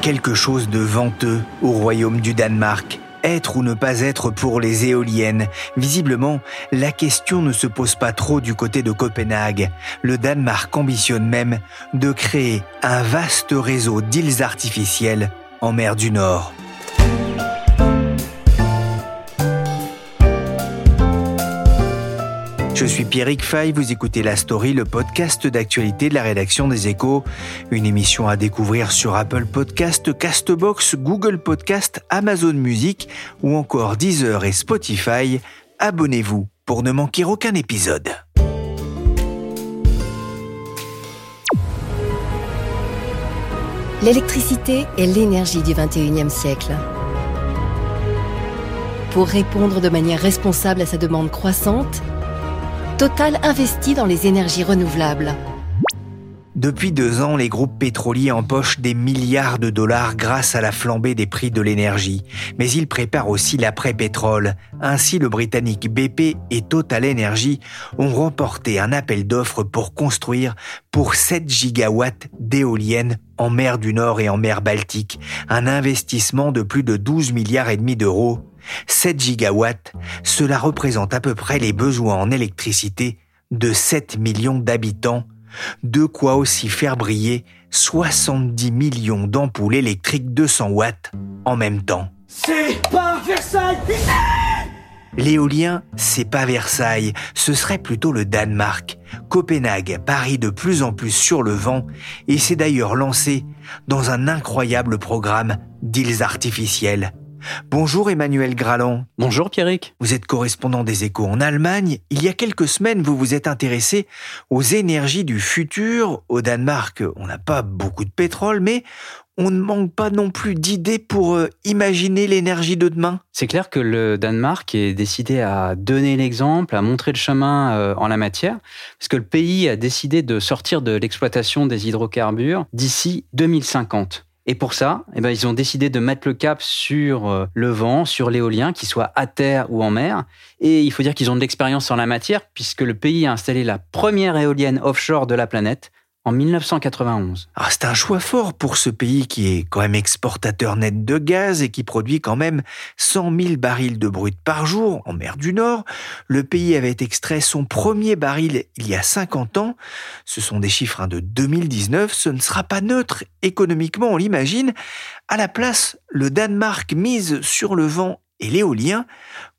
Quelque chose de venteux au royaume du Danemark. Être ou ne pas être pour les éoliennes Visiblement, la question ne se pose pas trop du côté de Copenhague. Le Danemark ambitionne même de créer un vaste réseau d'îles artificielles en mer du Nord. Je suis Pierrick Fay, vous écoutez La Story, le podcast d'actualité de la rédaction des Échos. Une émission à découvrir sur Apple Podcast, Castbox, Google Podcast, Amazon Music ou encore Deezer et Spotify. Abonnez-vous pour ne manquer aucun épisode. L'électricité est l'énergie du 21e siècle. Pour répondre de manière responsable à sa demande croissante, Total investit dans les énergies renouvelables. Depuis deux ans, les groupes pétroliers empochent des milliards de dollars grâce à la flambée des prix de l'énergie. Mais ils préparent aussi l'après-pétrole. Ainsi, le britannique BP et Total Energy ont remporté un appel d'offres pour construire pour 7 gigawatts d'éoliennes en mer du Nord et en mer Baltique. Un investissement de plus de 12 milliards et demi d'euros 7 gigawatts, cela représente à peu près les besoins en électricité de 7 millions d'habitants, de quoi aussi faire briller 70 millions d'ampoules électriques de 100 watts en même temps. C'est pas Versailles L'éolien, c'est pas Versailles, ce serait plutôt le Danemark. Copenhague parie de plus en plus sur le vent et s'est d'ailleurs lancé dans un incroyable programme d'îles artificielles. Bonjour Emmanuel Graland. Bonjour Pierrick. Vous êtes correspondant des échos en Allemagne. Il y a quelques semaines, vous vous êtes intéressé aux énergies du futur. Au Danemark, on n'a pas beaucoup de pétrole, mais on ne manque pas non plus d'idées pour euh, imaginer l'énergie de demain. C'est clair que le Danemark est décidé à donner l'exemple, à montrer le chemin euh, en la matière, parce que le pays a décidé de sortir de l'exploitation des hydrocarbures d'ici 2050. Et pour ça, eh ben, ils ont décidé de mettre le cap sur euh, le vent, sur l'éolien, qu'il soit à terre ou en mer. Et il faut dire qu'ils ont de l'expérience en la matière, puisque le pays a installé la première éolienne offshore de la planète en 1991. Ah, c'est un choix fort pour ce pays qui est quand même exportateur net de gaz et qui produit quand même 100 000 barils de brut par jour en mer du Nord. Le pays avait extrait son premier baril il y a 50 ans. Ce sont des chiffres hein, de 2019. Ce ne sera pas neutre économiquement, on l'imagine. À la place, le Danemark mise sur le vent et l'éolien.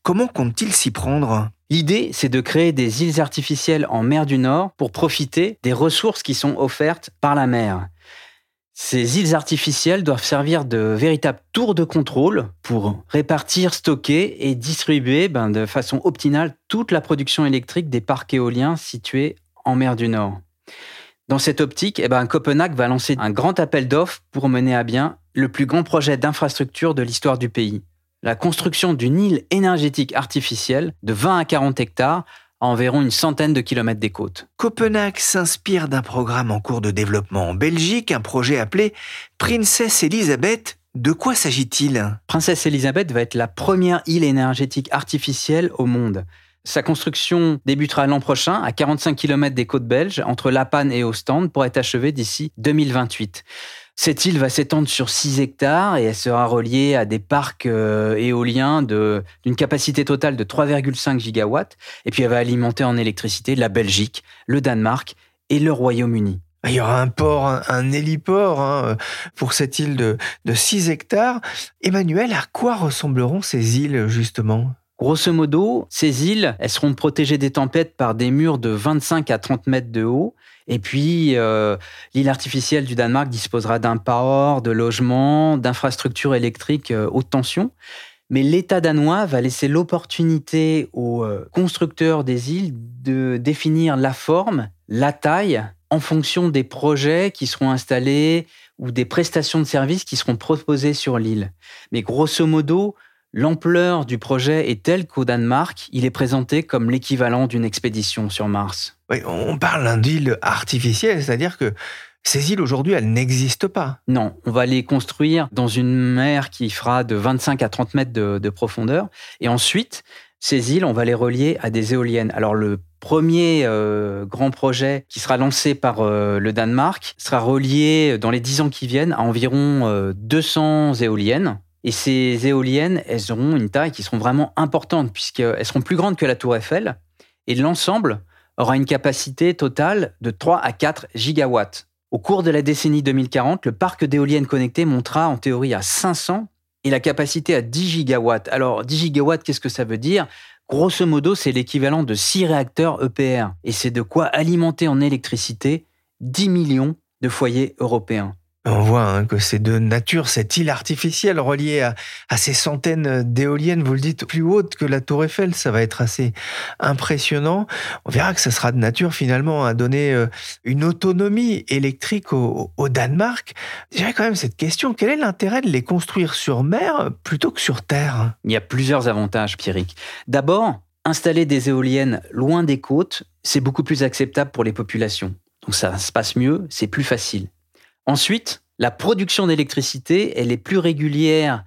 Comment compte-t-il s'y prendre? L'idée, c'est de créer des îles artificielles en mer du Nord pour profiter des ressources qui sont offertes par la mer. Ces îles artificielles doivent servir de véritables tours de contrôle pour répartir, stocker et distribuer ben, de façon optimale toute la production électrique des parcs éoliens situés en mer du Nord. Dans cette optique, eh ben, Copenhague va lancer un grand appel d'offres pour mener à bien le plus grand projet d'infrastructure de l'histoire du pays la construction d'une île énergétique artificielle de 20 à 40 hectares à environ une centaine de kilomètres des côtes. Copenhague s'inspire d'un programme en cours de développement en Belgique, un projet appelé Princess Elizabeth. De quoi s'agit-il? Princesse Elizabeth va être la première île énergétique artificielle au monde. Sa construction débutera l'an prochain à 45 km des côtes belges, entre La Panne et Ostende, pour être achevée d'ici 2028. Cette île va s'étendre sur 6 hectares et elle sera reliée à des parcs euh, éoliens d'une capacité totale de 3,5 gigawatts. Et puis elle va alimenter en électricité la Belgique, le Danemark et le Royaume-Uni. Il y aura un port, un, héliport hein, pour cette île de, de 6 hectares. Emmanuel, à quoi ressembleront ces îles justement? Grosso modo, ces îles, elles seront protégées des tempêtes par des murs de 25 à 30 mètres de haut. Et puis, euh, l'île artificielle du Danemark disposera d'un port, de logements, d'infrastructures électriques euh, haute tension. Mais l'État danois va laisser l'opportunité aux euh, constructeurs des îles de définir la forme, la taille, en fonction des projets qui seront installés ou des prestations de services qui seront proposées sur l'île. Mais grosso modo, l'ampleur du projet est telle qu'au Danemark, il est présenté comme l'équivalent d'une expédition sur Mars. Oui, on parle d'île artificielle, c'est-à-dire que ces îles aujourd'hui, elles n'existent pas. Non, on va les construire dans une mer qui fera de 25 à 30 mètres de, profondeur. Et ensuite, ces îles, on va les relier à des éoliennes. Alors le premier euh, grand projet qui sera lancé par euh, le Danemark sera relié dans les 10 ans qui viennent à environ 200 euh, éoliennes. Et ces éoliennes, elles auront une taille qui seront vraiment importantes puisqu'elles seront plus grandes que la tour Eiffel. Et l'ensemble aura une capacité totale de 3 à 4 gigawatts. Au cours de la décennie 2040, le parc d'éoliennes connectées montera en théorie à 500 et la capacité à 10 gigawatts. Alors 10 gigawatts, qu'est-ce que ça veut dire? Grosso modo, c'est l'équivalent de 6 réacteurs EPR et c'est de quoi alimenter en électricité 10 millions de foyers européens. On voit hein, que c'est de nature, cette île artificielle reliée à, ces centaines d'éoliennes, vous le dites, plus hautes que la tour Eiffel, ça va être assez impressionnant. On verra que ça sera de nature finalement à donner euh, une autonomie électrique au, Danemark. J'ai quand même cette question, quel est l'intérêt de les construire sur mer plutôt que sur terre? Il y a plusieurs avantages, Pierrick. D'abord, installer des éoliennes loin des côtes, c'est beaucoup plus acceptable pour les populations. Donc ça se passe mieux, c'est plus facile. Ensuite, la production d'électricité, elle est plus régulière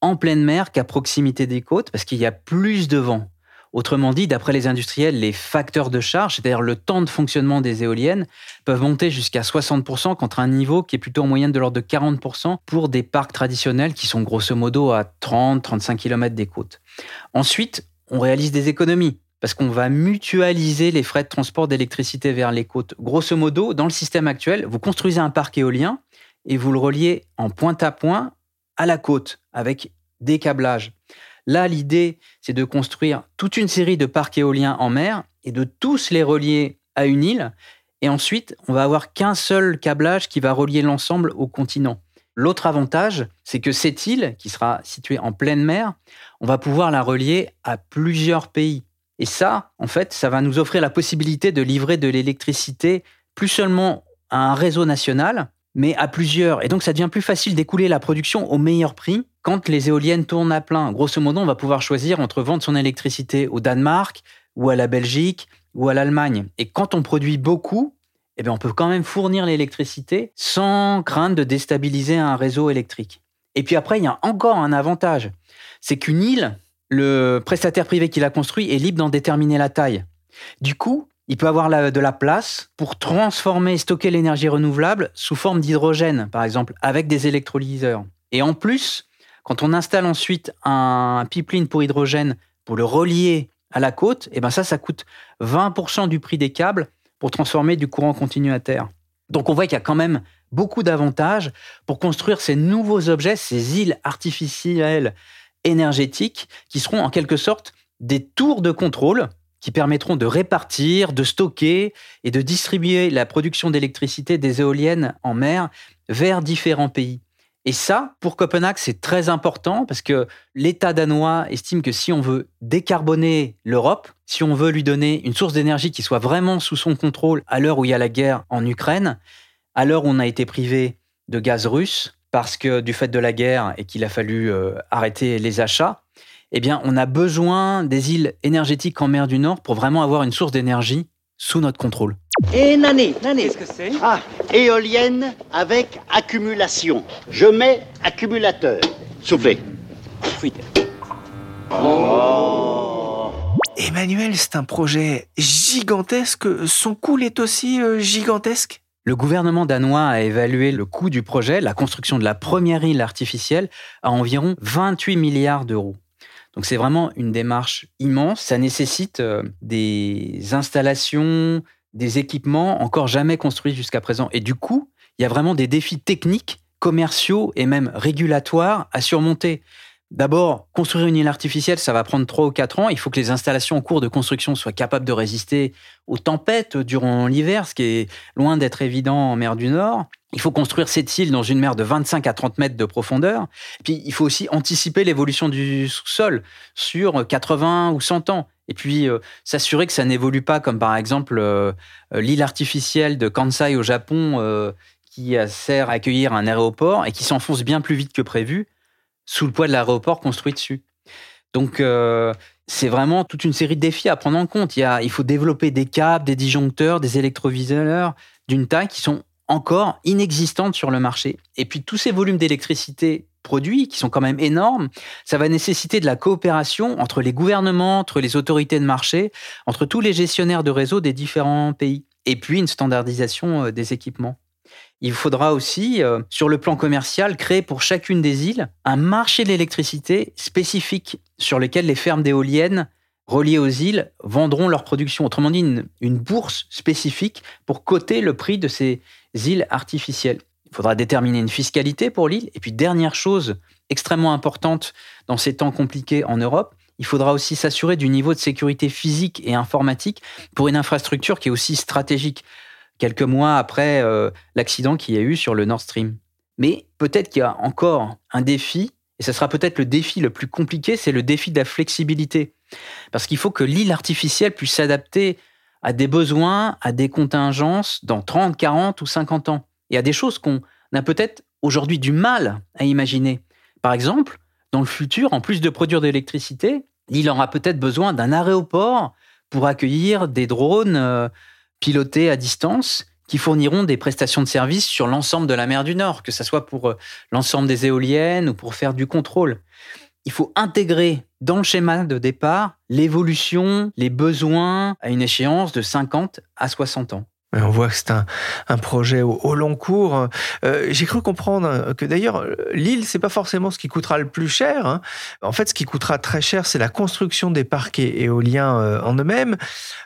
en pleine mer qu'à proximité des côtes parce qu'il y a plus de vent. Autrement dit, d'après les industriels, les facteurs de charge, c'est-à-dire le temps de fonctionnement des éoliennes, peuvent monter jusqu'à 60% contre un niveau qui est plutôt en moyenne de l'ordre de 40% pour des parcs traditionnels qui sont grosso modo à 30-35 km des côtes. Ensuite, on réalise des économies parce qu'on va mutualiser les frais de transport d'électricité vers les côtes. Grosso modo, dans le système actuel, vous construisez un parc éolien et vous le reliez en point à point à la côte avec des câblages. Là, l'idée, c'est de construire toute une série de parcs éoliens en mer et de tous les relier à une île. Et ensuite, on va avoir qu'un seul câblage qui va relier l'ensemble au continent. L'autre avantage, c'est que cette île, qui sera située en pleine mer, on va pouvoir la relier à plusieurs pays. Et ça, en fait, ça va nous offrir la possibilité de livrer de l'électricité plus seulement à un réseau national, mais à plusieurs. Et donc, ça devient plus facile d'écouler la production au meilleur prix quand les éoliennes tournent à plein. Grosso modo, on va pouvoir choisir entre vendre son électricité au Danemark ou à la Belgique ou à l'Allemagne. Et quand on produit beaucoup, eh bien, on peut quand même fournir l'électricité sans crainte de déstabiliser un réseau électrique. Et puis après, il y a encore un avantage. C'est qu'une île, le prestataire privé qui l'a construit est libre d'en déterminer la taille. Du coup, il peut avoir de la place pour transformer et stocker l'énergie renouvelable sous forme d'hydrogène, par exemple, avec des électrolyseurs. Et en plus, quand on installe ensuite un pipeline pour hydrogène pour le relier à la côte, et eh ben ça, ça coûte 20% du prix des câbles pour transformer du courant continu à terre. Donc on voit qu'il y a quand même beaucoup d'avantages pour construire ces nouveaux objets, ces îles artificielles énergétiques qui seront en quelque sorte des tours de contrôle qui permettront de répartir, de stocker et de distribuer la production d'électricité des éoliennes en mer vers différents pays. Et ça, pour Copenhague, c'est très important parce que l'État danois estime que si on veut décarboner l'Europe, si on veut lui donner une source d'énergie qui soit vraiment sous son contrôle à l'heure où il y a la guerre en Ukraine, à l'heure où on a été privé de gaz russe, parce que du fait de la guerre et qu'il a fallu euh, arrêter les achats, eh bien, on a besoin des îles énergétiques en mer du Nord pour vraiment avoir une source d'énergie sous notre contrôle. Et Nané, Nané. Qu'est-ce que c'est? Ah, éolienne avec accumulation. Je mets accumulateur. Soufflez. Oh. Emmanuel, c'est un projet gigantesque. Son coût est aussi euh, gigantesque? Le gouvernement danois a évalué le coût du projet, la construction de la première île artificielle, à environ 28 milliards d'euros. Donc c'est vraiment une démarche immense. Ça nécessite euh, des installations, des équipements encore jamais construits jusqu'à présent. Et du coup, il y a vraiment des défis techniques, commerciaux et même régulatoires à surmonter. D'abord, construire une île artificielle, ça va prendre 3 ou 4 ans. Il faut que les installations en cours de construction soient capables de résister aux tempêtes durant l'hiver, ce qui est loin d'être évident en mer du Nord. Il faut construire cette île dans une mer de 25 à 30 mètres de profondeur. Puis, il faut aussi anticiper l'évolution du sol sur 80 ou 100 ans. Et puis, euh, s'assurer que ça n'évolue pas comme par exemple euh, l'île artificielle de Kansai au Japon euh, qui sert à accueillir un aéroport et qui s'enfonce bien plus vite que prévu sous le poids de l'aéroport construit dessus. Donc, euh, c'est vraiment toute une série de défis à prendre en compte. Il, il faut développer des câbles, des disjoncteurs, des électroviseurs d'une taille qui sont encore inexistantes sur le marché. Et puis, tous ces volumes d'électricité produits, qui sont quand même énormes, ça va nécessiter de la coopération entre les gouvernements, entre les autorités de marché, entre tous les gestionnaires de réseaux des différents pays. Et puis, une standardisation euh, des équipements. Il faudra aussi, euh, sur le plan commercial, créer pour chacune des îles un marché de l'électricité spécifique sur lequel les fermes d'éoliennes reliées aux îles vendront leur production. Autrement dit, une, bourse spécifique pour coter le prix de ces îles artificielles. Il faudra déterminer une fiscalité pour l'île. Et puis, dernière chose extrêmement importante dans ces temps compliqués en Europe, il faudra aussi s'assurer du niveau de sécurité physique et informatique pour une infrastructure qui est aussi stratégique quelques mois après euh, l'accident qu'il y a eu sur le Nord Stream. Mais peut-être qu'il y a encore un défi, et ce sera peut-être le défi le plus compliqué, c'est le défi de la flexibilité. Parce qu'il faut que l'île artificielle puisse s'adapter à des besoins, à des contingences dans 30, 40 ou 50 ans. Et à des choses qu'on a peut-être aujourd'hui du mal à imaginer. Par exemple, dans le futur, en plus de produire de l'électricité, l'île aura peut-être besoin d'un aéroport pour accueillir des drones euh, pilotés à distance qui fourniront des prestations de services sur l'ensemble de la mer du Nord, que ce soit pour euh, l'ensemble des éoliennes ou pour faire du contrôle. Il faut intégrer dans le schéma de départ l'évolution, les besoins à une échéance de 50 à 60 ans. On voit que c'est un, projet au, long cours. Euh, j'ai cru comprendre que d'ailleurs, l'île, c'est pas forcément ce qui coûtera le plus cher. Hein. En fait, ce qui coûtera très cher, c'est la construction des parcs éoliens euh, en eux-mêmes.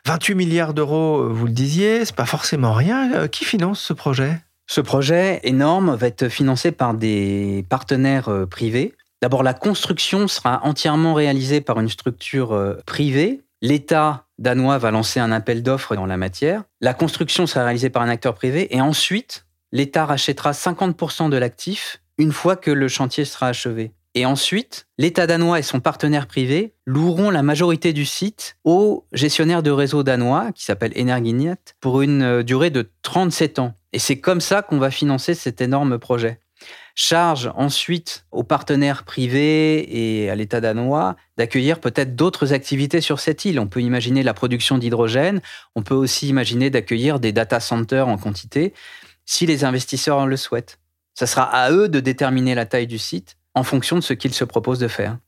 28 milliards d'euros, vous le disiez, c'est pas forcément rien. Euh, qui finance ce projet? Ce projet énorme va être financé par des partenaires privés. D'abord, la construction sera entièrement réalisée par une structure privée. L'État danois va lancer un appel d'offres dans la matière. La construction sera réalisée par un acteur privé et ensuite, l'État rachètera 50% de l'actif une fois que le chantier sera achevé. Et ensuite, l'État danois et son partenaire privé loueront la majorité du site au gestionnaire de réseau danois, qui s'appelle Energinet, pour une euh, durée de 37 ans. Et c'est comme ça qu'on va financer cet énorme projet charge ensuite aux partenaires privés et à l'État danois d'accueillir peut-être d'autres activités sur cette île. On peut imaginer la production d'hydrogène, on peut aussi imaginer d'accueillir des data centers en quantité, si les investisseurs le souhaitent. Ça sera à eux de déterminer la taille du site en fonction de ce qu'ils se proposent de faire.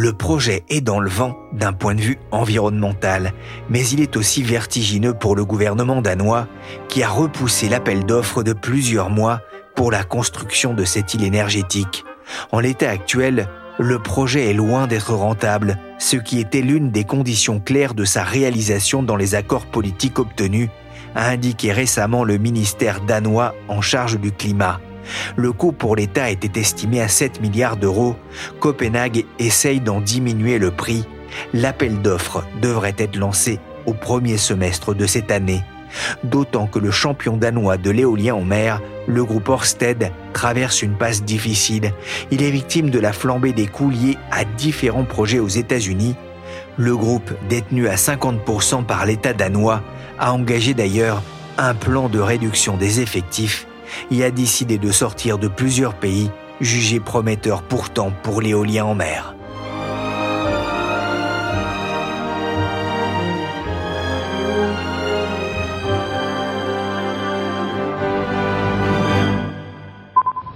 Le projet est dans le vent d'un point de vue environnemental, mais il est aussi vertigineux pour le gouvernement danois qui a repoussé l'appel d'offres de plusieurs mois pour la construction de cette île énergétique. En l'état actuel, le projet est loin d'être rentable, ce qui était l'une des conditions claires de sa réalisation dans les accords politiques obtenus, a indiqué récemment le ministère danois en charge du climat. Le coût pour l'État était estimé à 7 milliards d'euros. Copenhague essaye d'en diminuer le prix. L'appel d'offres devrait être lancé au premier semestre de cette année. D'autant que le champion danois de l'éolien en mer, le groupe Orsted, traverse une passe difficile. Il est victime de la flambée des coûts liés à différents projets aux États-Unis. Le groupe, détenu à 50% par l'État danois, a engagé d'ailleurs un plan de réduction des effectifs et a décidé de sortir de plusieurs pays jugés prometteurs pourtant pour l'éolien en mer.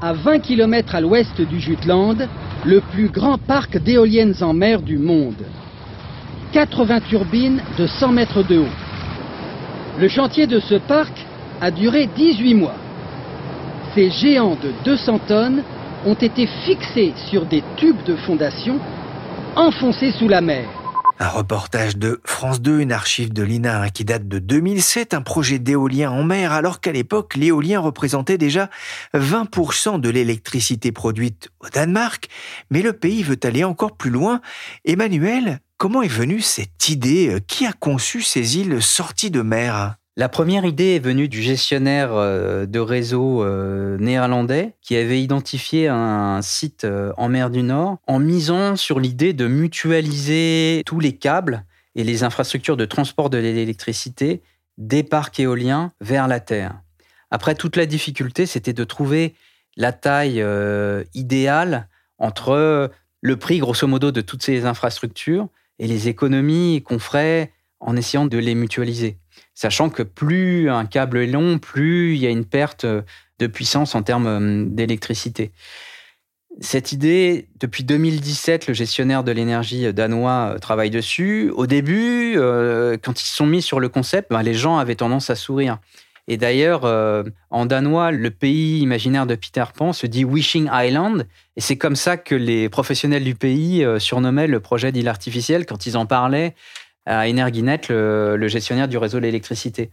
À 20 km à l'ouest du Jutland, le plus grand parc d'éoliennes en mer du monde. 80 turbines de 100 mètres de haut. Le chantier de ce parc a duré 18 mois. Ces géants de 200 tonnes ont été fixés sur des tubes de fondation enfoncés sous la mer. Un reportage de France 2, une archive de l'INA hein, qui date de 2007, un projet d'éolien en mer, alors qu'à l'époque, l'éolien représentait déjà 20% de l'électricité produite au Danemark. Mais le pays veut aller encore plus loin. Emmanuel, comment est venue cette idée? Qui a conçu ces îles sorties de mer? La première idée est venue du gestionnaire euh, de réseau euh, néerlandais qui avait identifié un site euh, en mer du Nord en misant sur l'idée de mutualiser tous les câbles et les infrastructures de transport de l'électricité des parcs éoliens vers la Terre. Après, toute la difficulté, c'était de trouver la taille idéale entre le prix, grosso modo, de toutes ces infrastructures et les économies qu'on ferait en essayant de les mutualiser sachant que plus un câble est long, plus il y a une perte de puissance en termes euh, d'électricité. Cette idée, depuis 2017, le gestionnaire de l'énergie danois euh, travaille dessus. Au début, euh, quand ils se sont mis sur le concept, ben, les gens avaient tendance à sourire. Et d'ailleurs, en danois, le pays imaginaire de Peter Pan se dit Wishing Island. Et c'est comme ça que les professionnels du pays surnommaient le projet d'île artificielle quand ils en parlaient à Energinet, le, gestionnaire du réseau de l'électricité.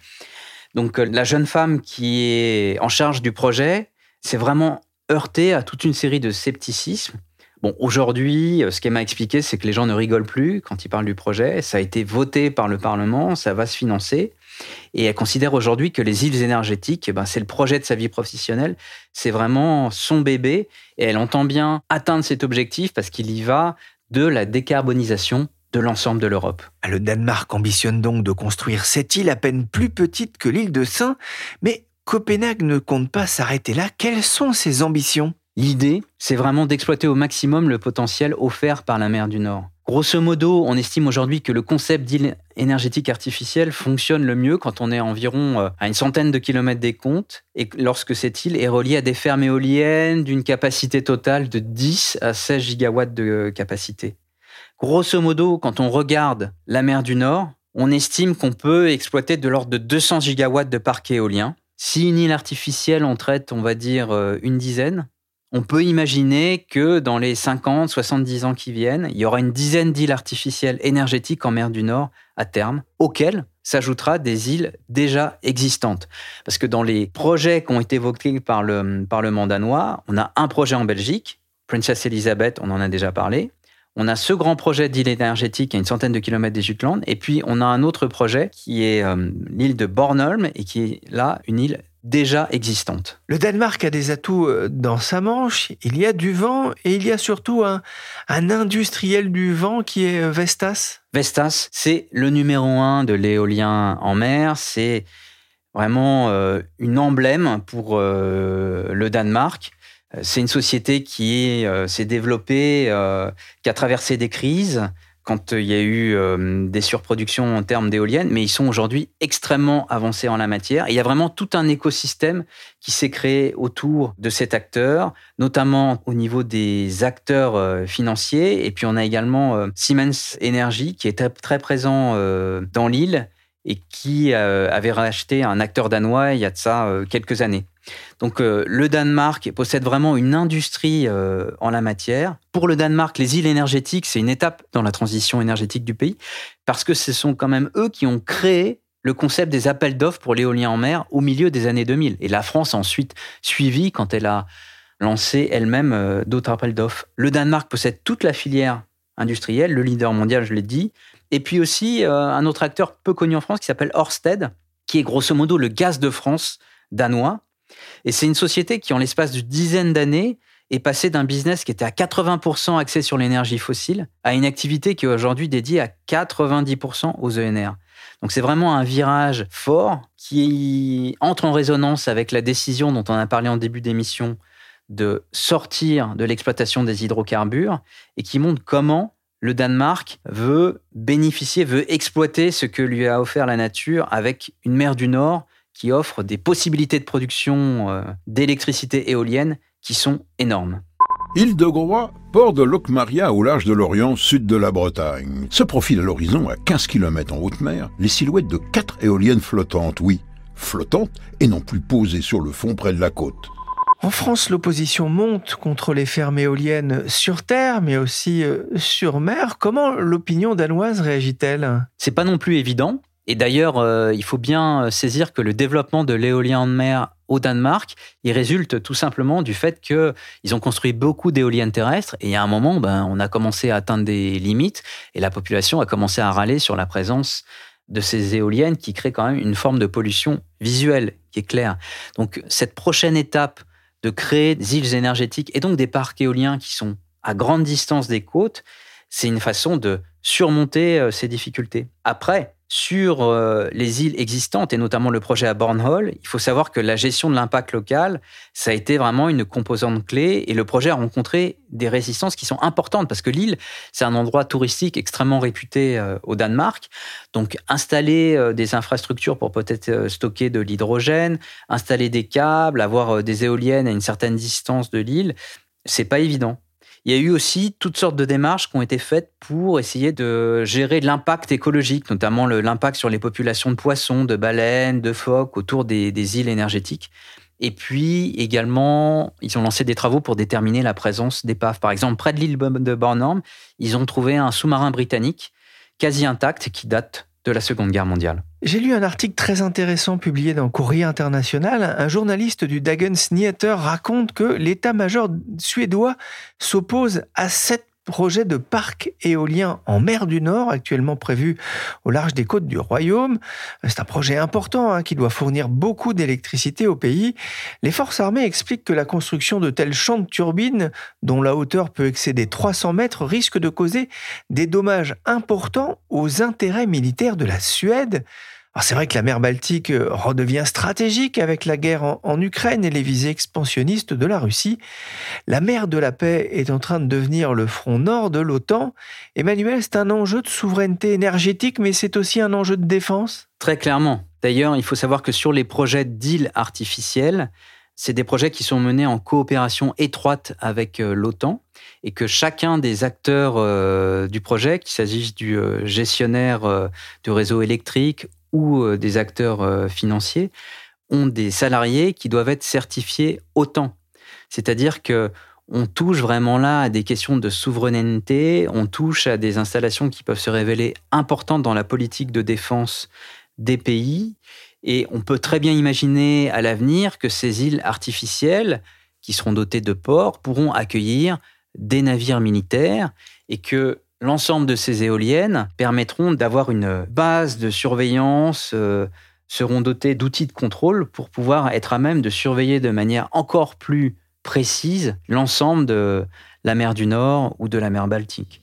Donc euh, la jeune femme qui est en charge du projet s'est vraiment heurtée à toute une série de scepticisme. Bon, aujourd'hui, euh, ce qu'elle m'a expliqué, c'est que les gens ne rigolent plus quand ils parlent du projet. Ça a été voté par le Parlement, ça va se financer. Et elle considère aujourd'hui que les îles énergétiques, eh ben, c'est le projet de sa vie professionnelle, c'est vraiment son bébé. Et elle entend bien atteindre cet objectif parce qu'il y va de la décarbonisation de l'ensemble de l'Europe. Le Danemark ambitionne donc de construire cette île à peine plus petite que l'île de Saint, mais Copenhague ne compte pas s'arrêter là. Quelles sont ses ambitions? L'idée, c'est vraiment d'exploiter au maximum le potentiel offert par la mer du Nord. Grosso modo, on estime aujourd'hui que le concept d'île énergétique artificielle fonctionne le mieux quand on est environ euh, à une centaine de kilomètres des côtes et lorsque cette île est reliée à des fermes éoliennes d'une capacité totale de 10 à 16 gigawatts de capacité. Grosso modo, quand on regarde la mer du Nord, on estime qu'on peut exploiter de l'ordre de 200 gigawatts de parcs éoliens. Si une île artificielle en traite, on va dire, euh, une dizaine, on peut imaginer que dans les 50, 70 ans qui viennent, il y aura une dizaine d'îles artificielles énergétiques en mer du Nord à terme, auxquelles s'ajoutera des îles déjà existantes. Parce que dans les projets qui ont été évoqués par le Parlement danois, on a un projet en Belgique, Princess Elizabeth, on en a déjà parlé. On a ce grand projet d'île énergétique à une centaine de kilomètres des Jutland, et puis on a un autre projet qui est euh, l'île de Bornholm, et qui est là une île déjà existante. Le Danemark a des atouts euh, dans sa manche, il y a du vent, et il y a surtout un, industriel du vent qui est euh, Vestas. Vestas, c'est le numéro un de l'éolien en mer, c'est vraiment une emblème pour le Danemark. Euh, c'est une société qui euh, s'est développée, euh, qui a traversé des crises quand il y a eu des surproductions en termes d'éoliennes, mais ils sont aujourd'hui extrêmement avancés en la matière. Et il y a vraiment tout un écosystème qui s'est créé autour de cet acteur, notamment au niveau des acteurs financiers. Et puis on a également Siemens Energy qui est très présent dans l'île et qui avait racheté un acteur danois il y a de ça quelques années. Donc euh, le Danemark possède vraiment une industrie euh, en la matière. Pour le Danemark, les îles énergétiques, c'est une étape dans la transition énergétique du pays, parce que ce sont quand même eux qui ont créé le concept des appels d'offres pour l'éolien en mer au milieu des années 2000. Et la France a ensuite suivi quand elle a lancé elle-même euh, d'autres appels d'offres. Le Danemark possède toute la filière industrielle, le leader mondial, je l'ai dit, et puis aussi un autre acteur peu connu en France qui s'appelle Ørsted, qui est grosso modo le gaz de France danois, et c'est une société qui, en l'espace d'une dizaine d'années, est passée d'un business qui était à 80% axé sur l'énergie fossile à une activité qui est aujourd'hui dédiée à 90% aux ENR. Donc c'est vraiment un virage fort qui entre en résonance avec la décision dont on a parlé en début d'émission de sortir de l'exploitation des hydrocarbures et qui montre comment le Danemark veut bénéficier, veut exploiter ce que lui a offert la nature avec une mer du Nord qui offre des possibilités de production euh, d'électricité éolienne qui sont énormes. Île de Groix, port de Locmaria au large de l'Orient, sud de la Bretagne. Se profilent à l'horizon, à 15 km en haute mer, les silhouettes de quatre éoliennes flottantes, oui, flottantes et non plus posées sur le fond près de la côte. En France, l'opposition monte contre les fermes éoliennes sur terre, mais aussi euh, sur mer. Comment l'opinion danoise réagit-elle? C'est pas non plus évident. Et d'ailleurs, euh, il faut bien euh, saisir que le développement de l'éolien en mer au Danemark, il résulte tout simplement du fait qu'ils ont construit beaucoup d'éoliennes terrestres et à un moment, ben, on a commencé à atteindre des limites et la population a commencé à râler sur la présence de ces éoliennes qui créent quand même une forme de pollution visuelle qui est claire. Donc cette prochaine étape de créer des îles énergétiques et donc des parcs éoliens qui sont à grande distance des côtes, c'est une façon de surmonter euh, ces difficultés. Après, sur euh, les îles existantes et notamment le projet à Bornholm, il faut savoir que la gestion de l'impact local, ça a été vraiment une composante clé et le projet a rencontré des résistances qui sont importantes parce que l'île, c'est un endroit touristique extrêmement réputé euh, au Danemark. Donc installer des infrastructures pour peut-être stocker de l'hydrogène, installer des câbles, avoir des éoliennes à une certaine distance de l'île, c'est pas évident. Il y a eu aussi toutes sortes de démarches qui ont été faites pour essayer de gérer l'impact écologique, notamment l'impact sur les populations de poissons, de baleines, de phoques autour des, îles énergétiques. Et puis également, ils ont lancé des travaux pour déterminer la présence d'épaves. Par exemple, près de l'île de Bornholm, ils ont trouvé un sous-marin britannique quasi intact qui date de la Seconde Guerre mondiale. J'ai lu un article très intéressant publié dans Courrier International. Un journaliste du Dagens Nyheter raconte que l'état-major suédois s'oppose à cette projet de parc éolien en mer du Nord, actuellement prévu au large des côtes du Royaume. C'est un projet important hein, qui doit fournir beaucoup d'électricité au pays. Les forces armées expliquent que la construction de tels champs de turbines, dont la hauteur peut excéder 300 mètres, risque de causer des dommages importants aux intérêts militaires de la Suède c'est vrai que la mer Baltique euh, redevient stratégique avec la guerre en, Ukraine et les visées expansionnistes de la Russie. La mer de la paix est en train de devenir le front nord de l'OTAN. Emmanuel, c'est un enjeu de souveraineté énergétique, mais c'est aussi un enjeu de défense? Très clairement. D'ailleurs, il faut savoir que sur les projets d'îles artificielles, c'est des projets qui sont menés en coopération étroite avec euh, l'OTAN et que chacun des acteurs euh, du projet, qu'il s'agisse du gestionnaire du réseau électrique ou euh, des acteurs euh, financiers ont des salariés qui doivent être certifiés autant. C'est-à-dire que on touche vraiment là à des questions de souveraineté, on touche à des installations qui peuvent se révéler importantes dans la politique de défense des pays, et on peut très bien imaginer à l'avenir que ces îles artificielles, qui seront dotées de ports, pourront accueillir des navires militaires, et que L'ensemble de ces éoliennes permettront d'avoir une base de surveillance, euh, seront dotées d'outils de contrôle pour pouvoir être à même de surveiller de manière encore plus précise l'ensemble de la mer du Nord ou de la mer Baltique.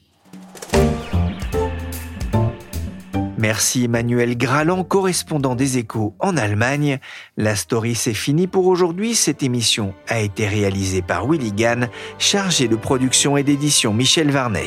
Merci Emmanuel Graland, correspondant des échos en Allemagne. La story c'est fini pour aujourd'hui. Cette émission a été réalisée par Willy Gann, chargé de production et d'édition Michel Varnet.